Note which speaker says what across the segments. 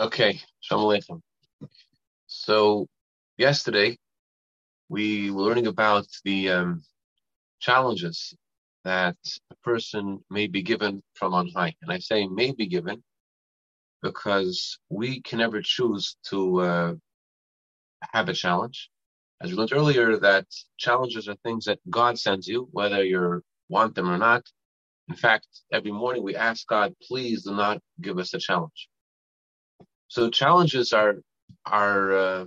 Speaker 1: Okay, Shalom Aleichem. So, yesterday we were learning about the um, challenges that a person may be given from on high. And I say may be given because we can never choose to uh, have a challenge. As we learned earlier, that challenges are things that God sends you, whether you want them or not. In fact, every morning we ask God, please do not give us a challenge. So challenges are are uh,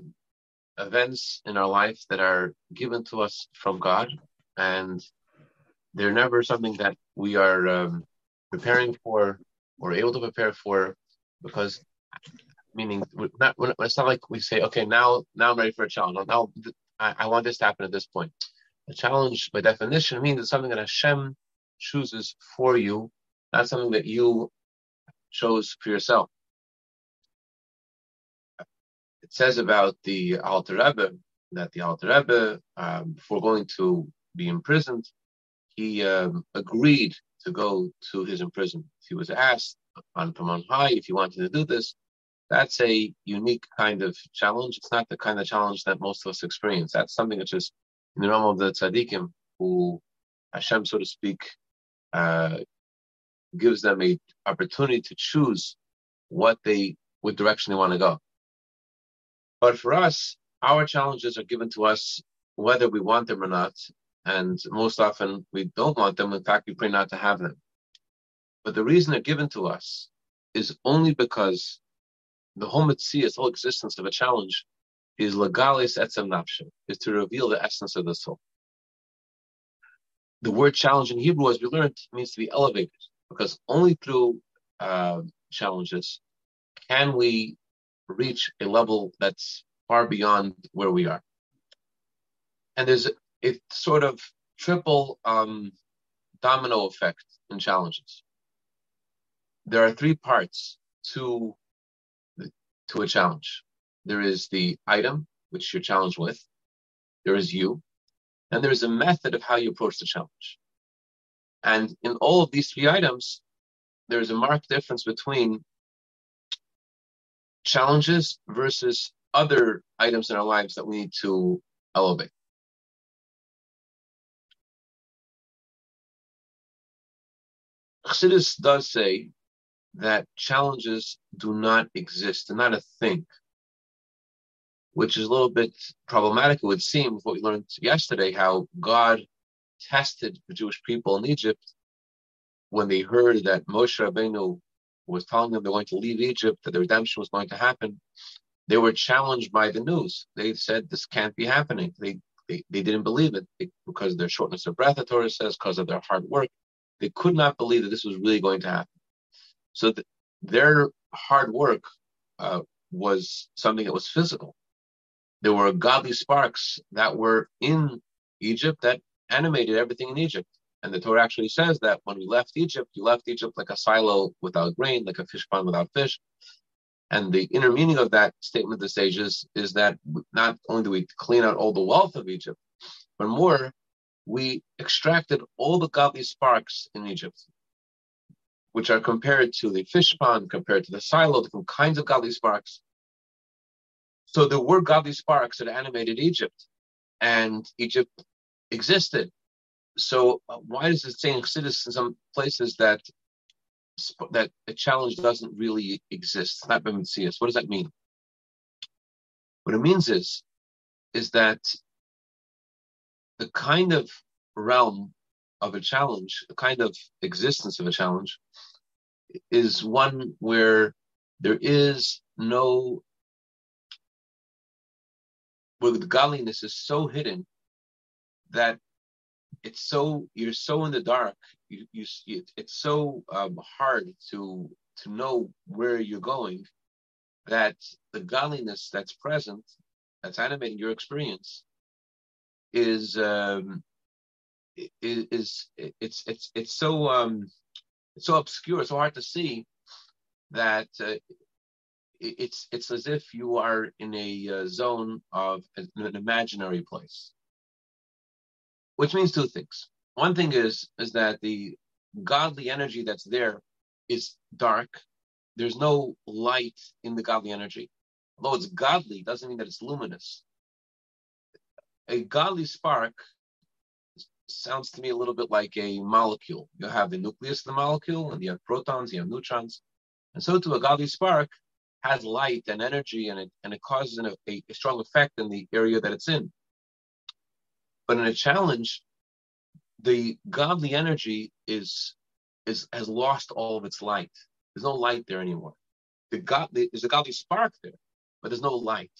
Speaker 1: events in our life that are given to us from God, and they're never something that we are um, preparing for or able to prepare for, because meaning not, it's not like we say, okay, now now I'm ready for a challenge. Now I, I want this to happen at this point. A challenge, by definition, means it's something that Hashem chooses for you, not something that you chose for yourself it says about the Alter Rebbe that the Alter Rebbe, um, before going to be imprisoned, he um, agreed to go to his imprisonment. He was asked on, from on high if he wanted to do this. That's a unique kind of challenge. It's not the kind of challenge that most of us experience. That's something which is in the realm of the tzaddikim, who Hashem, so to speak, uh, gives them a opportunity to choose what they, what direction they want to go. But for us, our challenges are given to us whether we want them or not. And most often we don't want them. In fact, we pray not to have them. But the reason they're given to us is only because the whole mitzvah, the whole existence of a challenge, is legalis etzem nafshe, is to reveal the essence of the soul. The word challenge in Hebrew, as we learned, means to be elevated, because only through uh, challenges can we reach a level that's far beyond where we are. And there's a, sort of triple um, domino effect in challenges. There are three parts to to a challenge. There is the item which you're challenged with. There is you, and there is a method of how you approach the challenge. And in all of these three items, there is a marked difference between challenges versus other items in our lives that we need to elevate. Chassidus does say that challenges do not exist, they're not a thing, which is a little bit problematic, it would seem, with what we learned yesterday, how God tested the Jewish people in Egypt when they heard that Moshe Rabbeinu was telling them they're going to leave Egypt, that the redemption was going to happen, they were challenged by the news. They said this can't be happening. They they, they didn't believe it because of their shortness of breath, the Torah says, because of their hard work. They could not believe that this was really going to happen. So th- their hard work uh, was something that was physical. There were godly sparks that were in Egypt that animated everything in Egypt. And the Torah actually says that when we left Egypt, you left Egypt like a silo without grain, like a fish pond without fish. And the inner meaning of that statement, the sages, is that not only do we clean out all the wealth of Egypt, but more, we extracted all the godly sparks in Egypt, which are compared to the fish pond, compared to the silo, different kinds of godly sparks. So there were godly sparks that animated Egypt, and Egypt existed so uh, why does it say in Chassidus in some places that that a challenge doesn't really exist? Not b'mitzias. What does that mean? What it means is is that the kind of realm of a challenge, the kind of existence of a challenge, is one where there is no where the godliness is so hidden that it's so you're so in the dark. You, you it's so um, hard to to know where you're going that the godliness that's present, that's animating your experience, is um, is, is it's it's it's so um, it's so obscure, so hard to see that uh, it's it's as if you are in a uh, zone of an imaginary place which means two things. One thing is is that the godly energy that's there is dark, there's no light in the godly energy. Although it's godly, doesn't mean that it's luminous. A godly spark sounds to me a little bit like a molecule. You have the nucleus of the molecule, and you have protons, you have neutrons. And so too, a godly spark has light and energy, and it, and it causes an, a, a strong effect in the area that it's in. But in a challenge, the godly energy is is has lost all of its light. There's no light there anymore. The God, there's a godly spark there, but there's no light.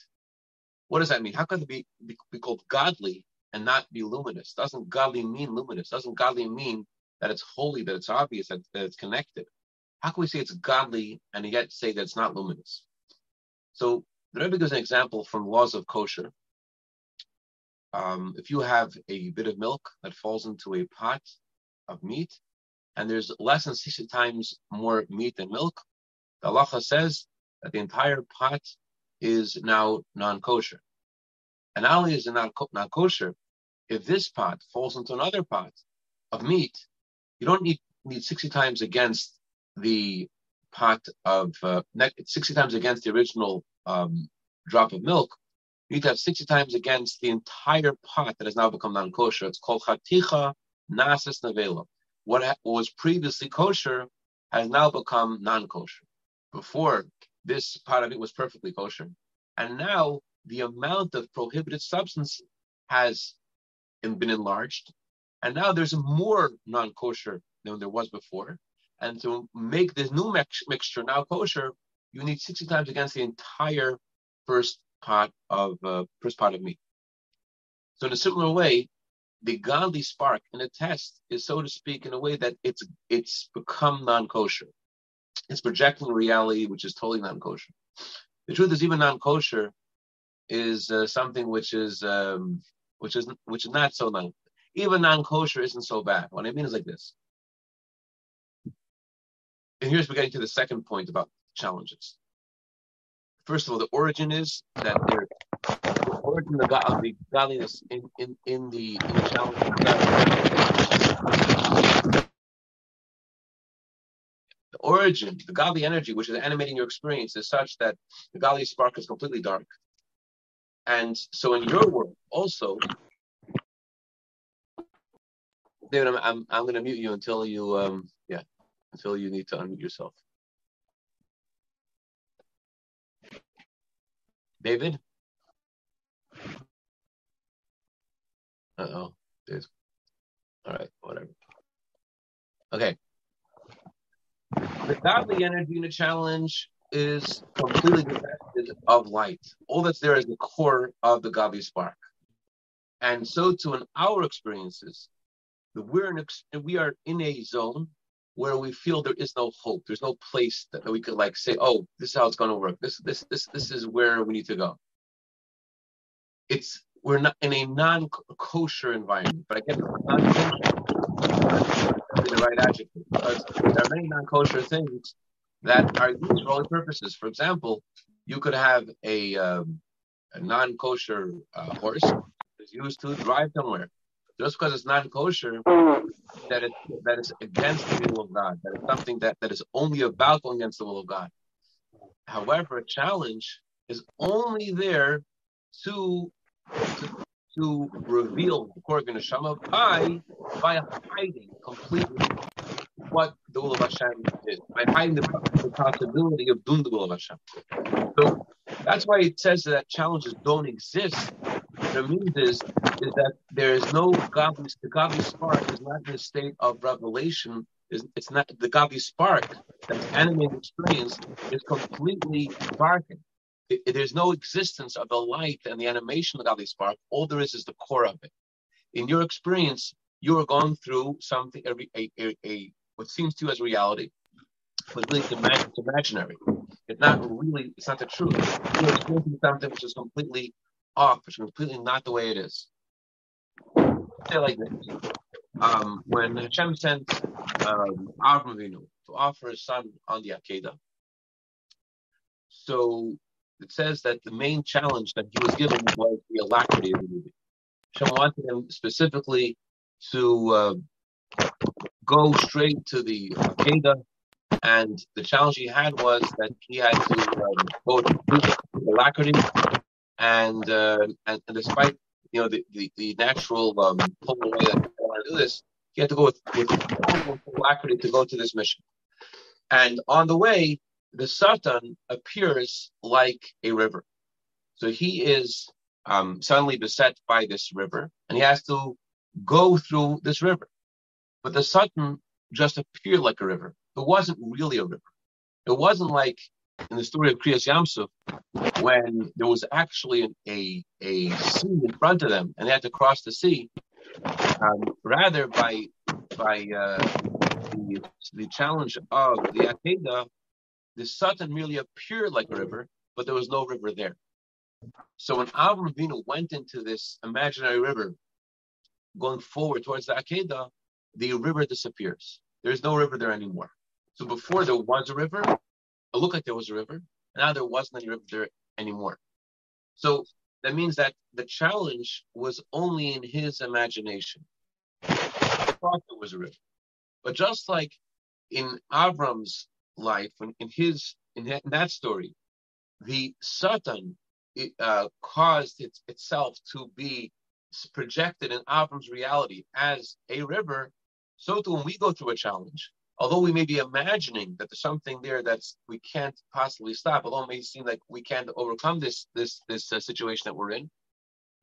Speaker 1: What does that mean? How can it be, be, be called godly and not be luminous? Doesn't godly mean luminous? Doesn't godly mean that it's holy, that it's obvious, that, that it's connected? How can we say it's godly and yet say that it's not luminous? So the Rebbe gives an example from laws of kosher. Um, if you have a bit of milk that falls into a pot of meat, and there's less than 60 times more meat than milk, the halacha says that the entire pot is now non-kosher. And not only is it not, kosher, if this pot falls into another pot of meat, you don't need, need 60 times against the pot of, uh, 60 times against the original um, drop of milk. You need to have 60 times against the entire pot that has now become non-kosher. It's called chaticha nasis nevela. What was previously kosher has now become non-kosher. Before, this pot of it was perfectly kosher. And now the amount of prohibited substance has been enlarged. And now there's more non-kosher than there was before. And to make this new mix- mixture now kosher, you need 60 times against the entire first pot of uh, first part of me. So in a similar way, the godly spark in a test is, so to speak, in a way that it's it's become non-kosher. It's projecting reality which is totally non-kosher. The truth is, even non-kosher is uh, something which is um, which is which is not so non. Even non-kosher isn't so bad. What I mean is like this. And here's we're getting to the second point about challenges. First of all, the origin is that there, the origin of, the godliness in, in, in the in the challenge. The origin, the godly energy, which is animating your experience, is such that the godly spark is completely dark. And so in your world also, David, I'm I'm, I'm going to mute you until you um yeah until you need to unmute yourself. David. Uh oh, there's all right, whatever. Okay. The godly energy in the challenge is completely divested of light. All that's there is the core of the godly spark. And so too in our experiences, we're in, we are in a zone where we feel there is no hope. There's no place that we could like say, oh, this is how it's going to work. This, this, this, this is where we need to go. It's we're not in a non-kosher environment, but non-kosher the right adjective because there are many non-kosher things that are used for all purposes. For example, you could have a, um, a non-kosher uh, horse that's used to drive somewhere. Just because it's non-kosher, mm-hmm. that it that is against the will of God, that is something that, that is only about going against the will of God. However, a challenge is only there to to, to reveal the core neshama by by hiding completely what the will of Hashem is, by hiding the, the possibility of doing the will of Hashem. So that's why it says that challenges don't exist. What it means is, is that there is no godly, the godly spark is not in a state of revelation. It's not the godly spark that's animating experience is completely darkened. there's no existence of the light and the animation of the godly spark. All there is is the core of it. In your experience, you are going through something, a, a, a, what seems to you as reality, but really it's imaginary. It's not really, it's not the truth. You're experiencing something which is completely off, is completely not the way it is. Say like this. Um, when Hashem sent um, Avram Avinu to offer his son on the Akedah, so it says that the main challenge that he was given was the alacrity of the movie. Hashem wanted him specifically to uh, go straight to the Akedah And the challenge he had was that he had to um, go to alacrity, and, uh, and, and despite you know the, the, the natural um, pull away that he want to do this, he had to go with, with alacrity to go to this mission. And on the way, the Satan appears like a river. So he is um, suddenly beset by this river, and he has to go through this river. But the Satan just appeared like a river. It wasn't really a river. It wasn't like in the story of Kriyas Yam Suf when there was actually a, a sea in front of them and they had to cross the sea. Um, rather, by by uh, the, the challenge of the Akedah, the Satan merely appeared like a river, but there was no river there. So when Avram Avinu went into this imaginary river, going forward towards the Akedah, the river disappears. There's no river there anymore. So before there was a river, it looked like there was a river. And now there wasn't any river there anymore. So that means that the challenge was only in his imagination. He thought there was a river. But just like in Avram's life, in, in his in that story, the Satan it, uh, caused it, itself to be projected in Avram's reality as a river, so too when we go through a challenge, although we may be imagining that there's something there that's we can't possibly stop, although it may seem like we can't overcome this this this uh, situation that we're in,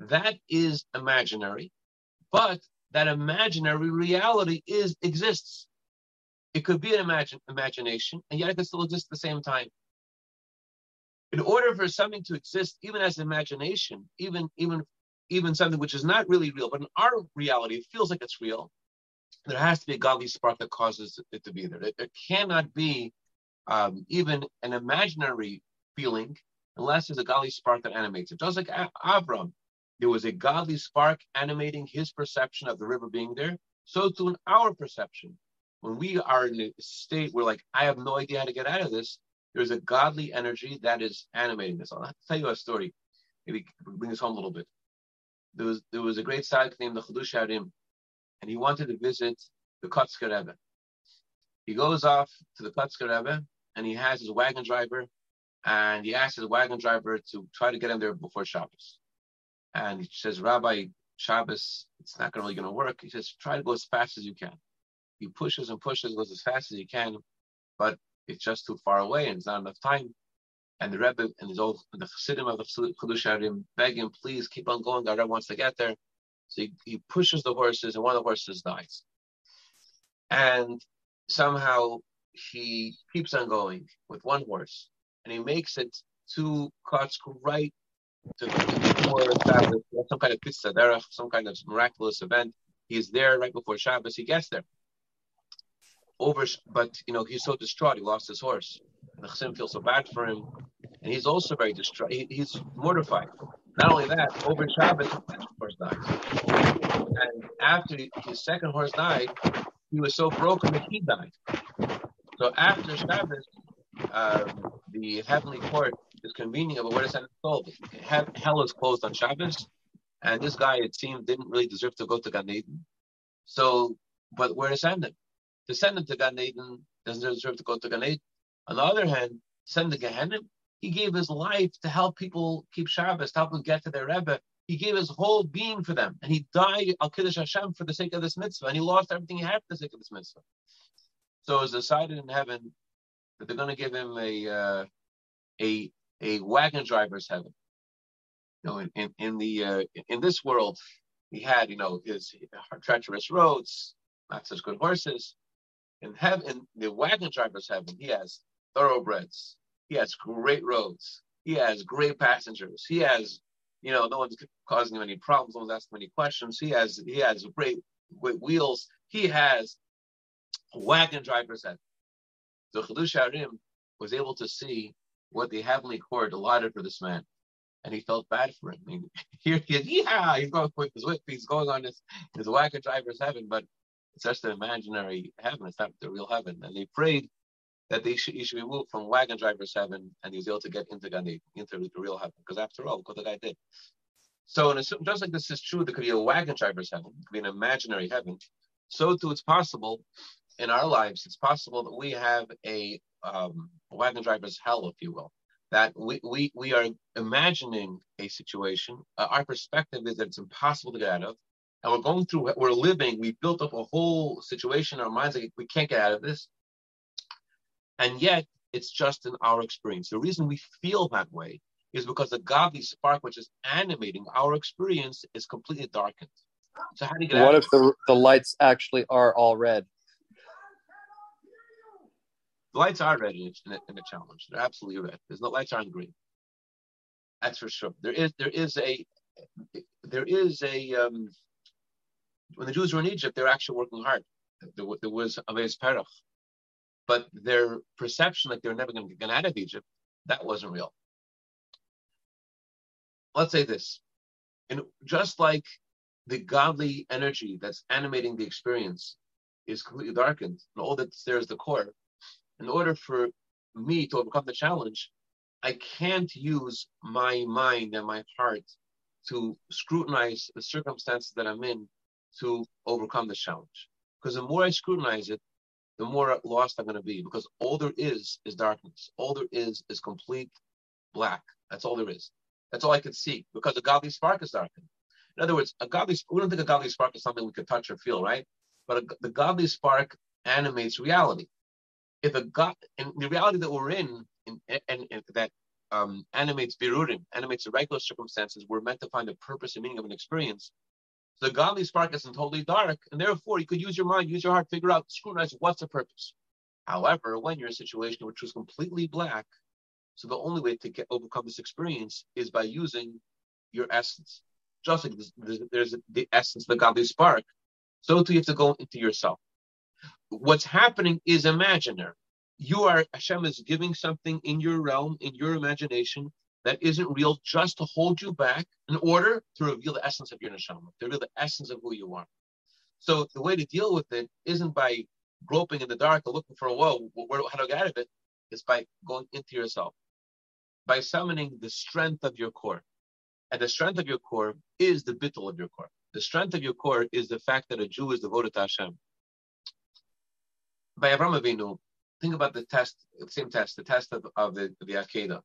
Speaker 1: that is imaginary, but that imaginary reality is exists. It could be an imagine, imagination, and yet it can still exist at the same time in order for something to exist, even as imagination, even even even something which is not really real, but in our reality, it feels like it's real. There has to be a godly spark that causes it to be there. There, cannot be um, even an imaginary feeling unless there's a godly spark that animates it. Just like Avram, there was a godly spark animating his perception of the river being there. So too in our perception, when we are in a state where like I have no idea how to get out of this, there's a godly energy that is animating this. I'll tell you a story. Maybe bring this home a little bit. There was there was a great tzaddik named the Chiddushei HaRim, and he wanted to visit the Kotzker Rebbe. He goes off to the Kotzker Rebbe, and he has his wagon driver, and he asks his wagon driver to try to get him there before Shabbos. And he says, Rabbi, Shabbos, it's not really going to work. He says, try to go as fast as you can. He pushes and pushes, goes as fast as he can, but it's just too far away and it's not enough time. And the Rebbe and his old the Chassidim of the Chiddushei HaRim beg him, please keep on going. The Rebbe wants to get there. So he, he pushes the horses, and one of the horses dies. And somehow he keeps on going with one horse, and he makes it to Kotsk right to before Shabbos, some kind of pizza, some kind of miraculous event. He's there right before Shabbos. He gets there over, but you know he's so distraught. He lost his horse. The Chassidim feel so bad for him, and he's also very distraught. He, he's mortified. Not only that, over Shabbos, horse dies. And after his second horse died, he was so broken that he died. So after Shabbos, um, the heavenly court is convening about where to send his soul. Hell is closed on Shabbos, and this guy, it seemed, didn't really deserve to go to Gan Eden. So, but where to send him? to send him to Gan Eden doesn't deserve to go to Gan Eden. On the other hand, send the Gehenna, he gave his life to help people keep Shabbos, to help them get to their Rebbe. He gave his whole being for them, and he died al Kiddush Hashem for the sake of this mitzvah, and he lost everything he had for the sake of this mitzvah. So it was decided in heaven that they're going to give him a uh, a a wagon driver's heaven. You know, in in, in the uh, in this world, he had you know his treacherous roads, not such good horses. In heaven, the wagon driver's heaven, he has thoroughbreds. He has great roads. He has great passengers. He has, you know, no one's causing him any problems. No one's asking him any questions. He has, he has great, great wheels. He has wagon driver's heaven. So Chiddushei HaRim was able to see what the heavenly court allotted for this man. And he felt bad for him. I mean, here he is, yeah, he's going with his whip, he's going on his, his wagon driver's heaven, but it's just an imaginary heaven. It's not the real heaven. And they prayed that they should, he should be moved from wagon driver's heaven and he was able to get into into the real heaven. Because after all, what the guy did. So, a, just like this is true, there could be a wagon driver's heaven, it could be an imaginary heaven. So too, it's possible in our lives, it's possible that we have a um, wagon driver's hell, if you will. That we, we, we are imagining a situation. Uh, our perspective is that it's impossible to get out of. And we're going through, we're living, we built up a whole situation in our minds like we can't get out of this. And yet, it's just in our experience. The reason we feel that way is because the godly spark which is animating our experience is completely darkened. So how do you get
Speaker 2: What if the, the lights actually are all red?
Speaker 1: The lights are red in a, in a challenge. They're absolutely red. There's no lights aren't green. That's for sure. There is there is a there is a um, when the Jews were in Egypt, they were actually working hard. There, there was Aves Perach. But their perception like they're never going to get out of Egypt, that wasn't real. Let's say this. And just like the godly energy that's animating the experience is completely darkened, and all that's there is the core, in order for me to overcome the challenge, I can't use my mind and my heart to scrutinize the circumstances that I'm in to overcome the challenge. Because the more I scrutinize it, the more lost I'm going to be. Because all there is is darkness. All there is is complete black. That's all there is. That's all I can see. Because a godly spark is darkened. In other words, a godly we don't think a godly spark is something we could touch or feel, right? But a, the godly spark animates reality. If a god, in the reality that we're in, and, and that um, animates birurim, animates the regular circumstances, we're meant to find a purpose and meaning of an experience. The godly spark isn't totally dark, and therefore you could use your mind, use your heart, figure out, scrutinize what's the purpose. However, when you're in a situation which was completely black, so the only way to get overcome this experience is by using your essence. Just like there's, there's the essence, the godly spark, so too you have to go into yourself. What's happening is imaginary. You are Hashem is giving something in your realm, in your imagination, that isn't real just to hold you back in order to reveal the essence of your neshama, to reveal the essence of who you are. So the way to deal with it isn't by groping in the dark or looking for a whoa, where, how do I get out of it? It's by going into yourself, by summoning the strength of your core. And the strength of your core is the bittul of your core. The strength of your core is the fact that a Jew is devoted to Hashem. By Avram Avinu, think about the test, the same test, the test of, of the, the Akedah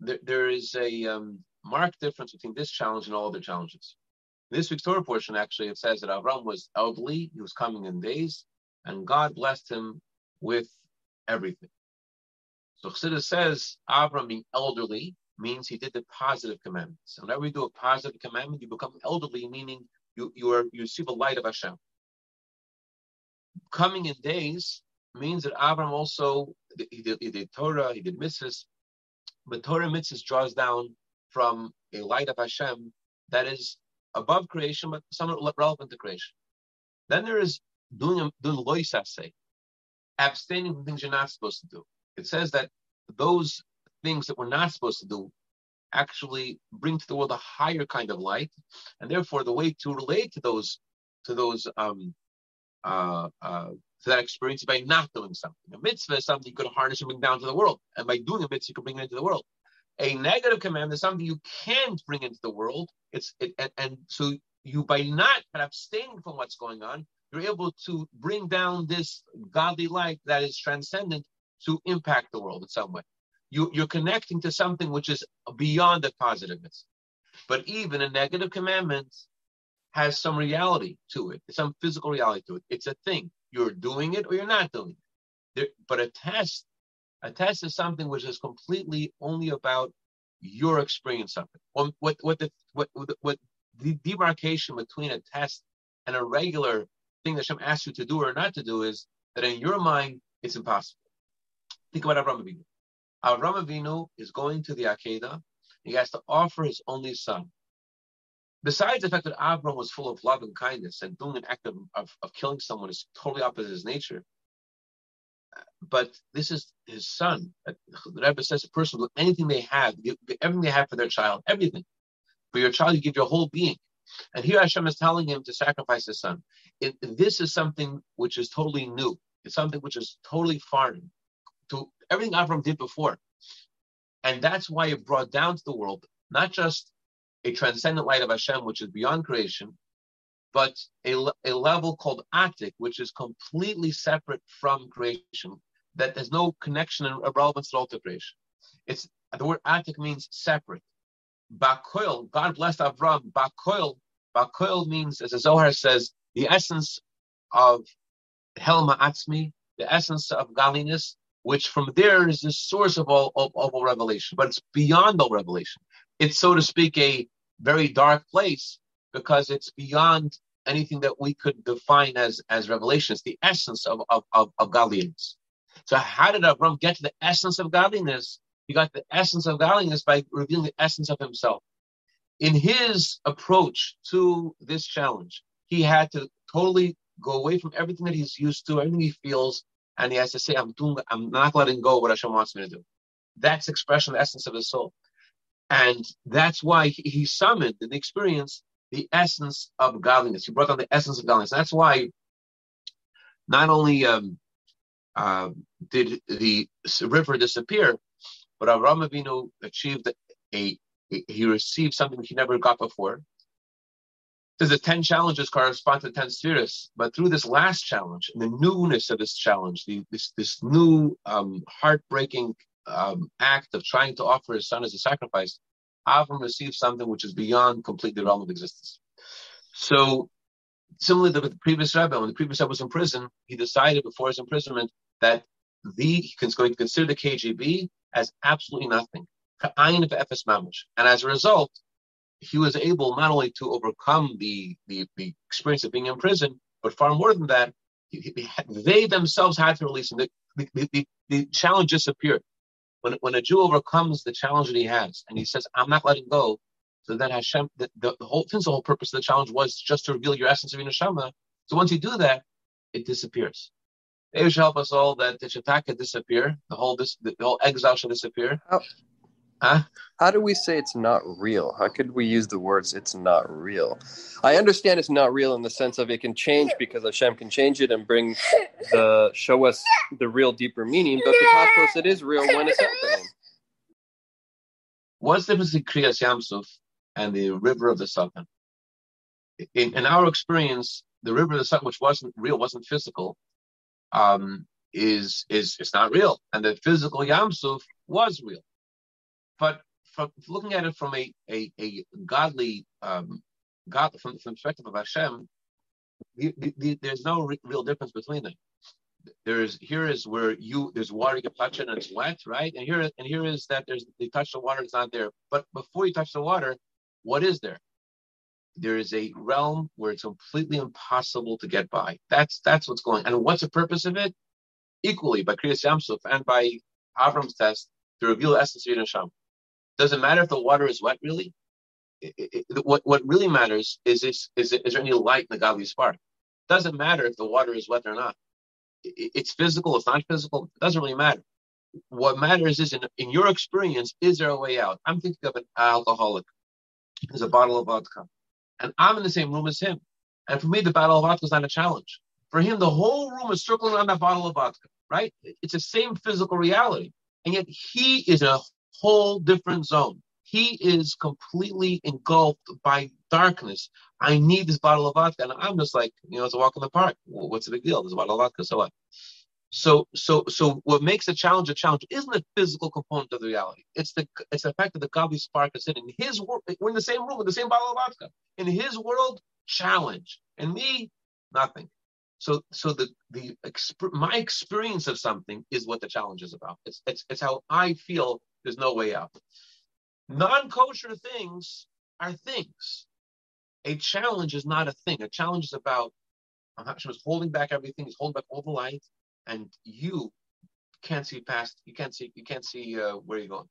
Speaker 1: there, there is a um, marked difference between this challenge and all other challenges. This week's Torah portion, actually, it says that Avram was elderly, he was coming in days, and God blessed him with everything. So Chassidus says Avram being elderly means he did the positive commandments. And whenever you do a positive commandment, you become elderly, meaning you you are you see the light of Hashem. Coming in days means that Avram also he did, he did Torah, he did mitzvahs, but Torah mitzvahs draws down from a light of Hashem that is above creation, but somewhat relevant to creation. Then there is doing doing lo sa'aseh, abstaining from things you're not supposed to do. It says that those things that we're not supposed to do actually bring to the world a higher kind of light, and therefore the way to relate to those to those um, uh, uh, that experience by not doing something. A mitzvah is something you could harness and bring down to the world. And by doing a mitzvah, you can bring it into the world. A negative command is something you can't bring into the world. It's it, and, and so you by not abstaining from what's going on, you're able to bring down this godly light that is transcendent to impact the world in some way. You, you're connecting to something which is beyond the positiveness. But even a negative commandment has some reality to it, some physical reality to it. It's a thing you're doing it or you're not doing it. There, but a test, a test is something which is completely only about your experience of it. What what what the what what the demarcation between a test and a regular thing that Hashem asks you to do or not to do is that in your mind it's impossible. Think about Avram Avinu. Avram Avinu is going to the Akedah. He has to offer his only son. Besides the fact that Avram was full of love and kindness and doing an act of, of, of killing someone is totally opposite his nature. But this is his son. The Rebbe says a person will anything they have, everything they have for their child, everything. For your child, you give your whole being. And here Hashem is telling him to sacrifice his son. It, this is something which is totally new. It's something which is totally foreign to everything Avram did before. And that's why it brought down to the world not just a transcendent light of Hashem, which is beyond creation, but a, a level called Atik, which is completely separate from creation, that there's no connection and relevance at all to creation. It's the word Atik means separate. Bakoil, God blessed Avram. Bakoil, Bakoil means, as the Zohar says, the essence of Helma Atzmi, the essence of godliness, which from there is the source of all, of, of all revelation, but it's beyond all revelation. It's, so to speak, a very dark place because it's beyond anything that we could define as, as revelation. It's the essence of, of, of, of godliness. So how did Avram get to the essence of godliness? He got the essence of godliness by revealing the essence of himself. In his approach to this challenge, he had to totally go away from everything that he's used to, everything he feels, and he has to say, I'm doing, I'm not letting go what Hashem wants me to do. That's expression, the essence of his soul. And that's why he summoned and experienced the essence of godliness. He brought down the essence of godliness. That's why not only um, uh, did the river disappear, but Avram Avinu achieved a, a, he received something he never got before. Because the 10 challenges correspond to 10 spheres, but through this last challenge, the newness of this challenge, the, this, this new um, heartbreaking um, act of trying to offer his son as a sacrifice, Avram received something which is beyond complete the realm of existence. So, similarly to the previous Rebbe, when the previous Rebbe was in prison, he decided before his imprisonment that the, he's going to consider the KGB as absolutely nothing. And as a result, he was able not only to overcome the, the, the experience of being in prison, but far more than that, they themselves had to release him. The, the, the, the challenge disappeared. When, when a Jew overcomes the challenge that he has and he says, I'm not letting go, so then Hashem, the, the, the whole, since the whole purpose of the challenge was just to reveal your essence of Yinashama, so once you do that, it disappears. They should help us all that the Shataka disappear, the whole this, the whole exile should disappear.
Speaker 2: How, huh? How do we say it's not real? How could we use the words "it's not real"? I understand it's not real in the sense of it can change because Hashem can change it and bring the show us the real deeper meaning. But the cosmos, it is real when it's happening.
Speaker 1: What's the difference between Kriyas Yam Suf and the river of the Satan? In, in our experience, the river of the Satan, which wasn't real, wasn't physical, um, is is it's not real, and the physical Yam Suf was real. But from looking at it from a a, a godly um, God from, from the perspective of Hashem, the, the, the, there's no re- real difference between them. There's here is where you there's water you can touch it and it's wet, right? And here and here is that there's you touch the water, it's not there. But before you touch the water, what is there? there is a realm where it's completely impossible to get by. That's that's what's going. And what's the purpose of it? Equally by Kriyas Yam Suf and by Avram's test to reveal the essence of Yidden Doesn't matter if the water is wet, really. It, it, it, what what really matters is is is, is there any light in the godly spark? Doesn't matter if the water is wet or not. it's physical. It's not physical. It doesn't really matter. What matters is in, in your experience, is there a way out? I'm thinking of an alcoholic. There's a bottle of vodka and I'm in the same room as him. And for me, the bottle of vodka is not a challenge. For him, the whole room is circling around that bottle of vodka, right? It's the same physical reality. And yet he is in a whole different zone. He is completely engulfed by darkness. I need this bottle of vodka. And I'm just like, you know, it's a walk in the park. What's the big deal? There's a bottle of vodka, so what? So, so, so, what makes a challenge a challenge isn't the physical component of the reality. It's the it's the fact that the godly spark is in his world. We're in the same room with the same bottle of vodka. In his world, challenge, and me, nothing. So, so the the my experience of something is what the challenge is about. It's it's it's how I feel. There's no way out. Non-kosher things are things. A challenge is not a thing. A challenge is about Hashem is holding back everything. He's holding back all the light and you can't see past. You can't see. You can't see uh, where you're going.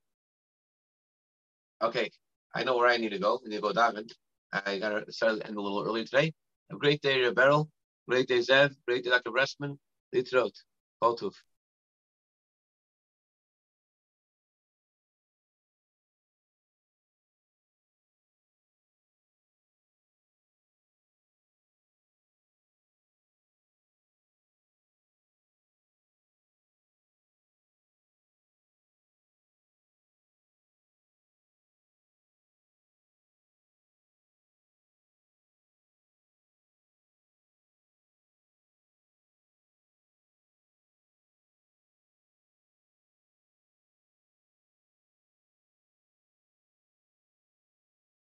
Speaker 1: Okay, I know where I need to go. I need to go daven. I got to start end a little early today. A great day, Beryl. Great day, Zev. Great day, Dr. Bressman. Litrot. Kol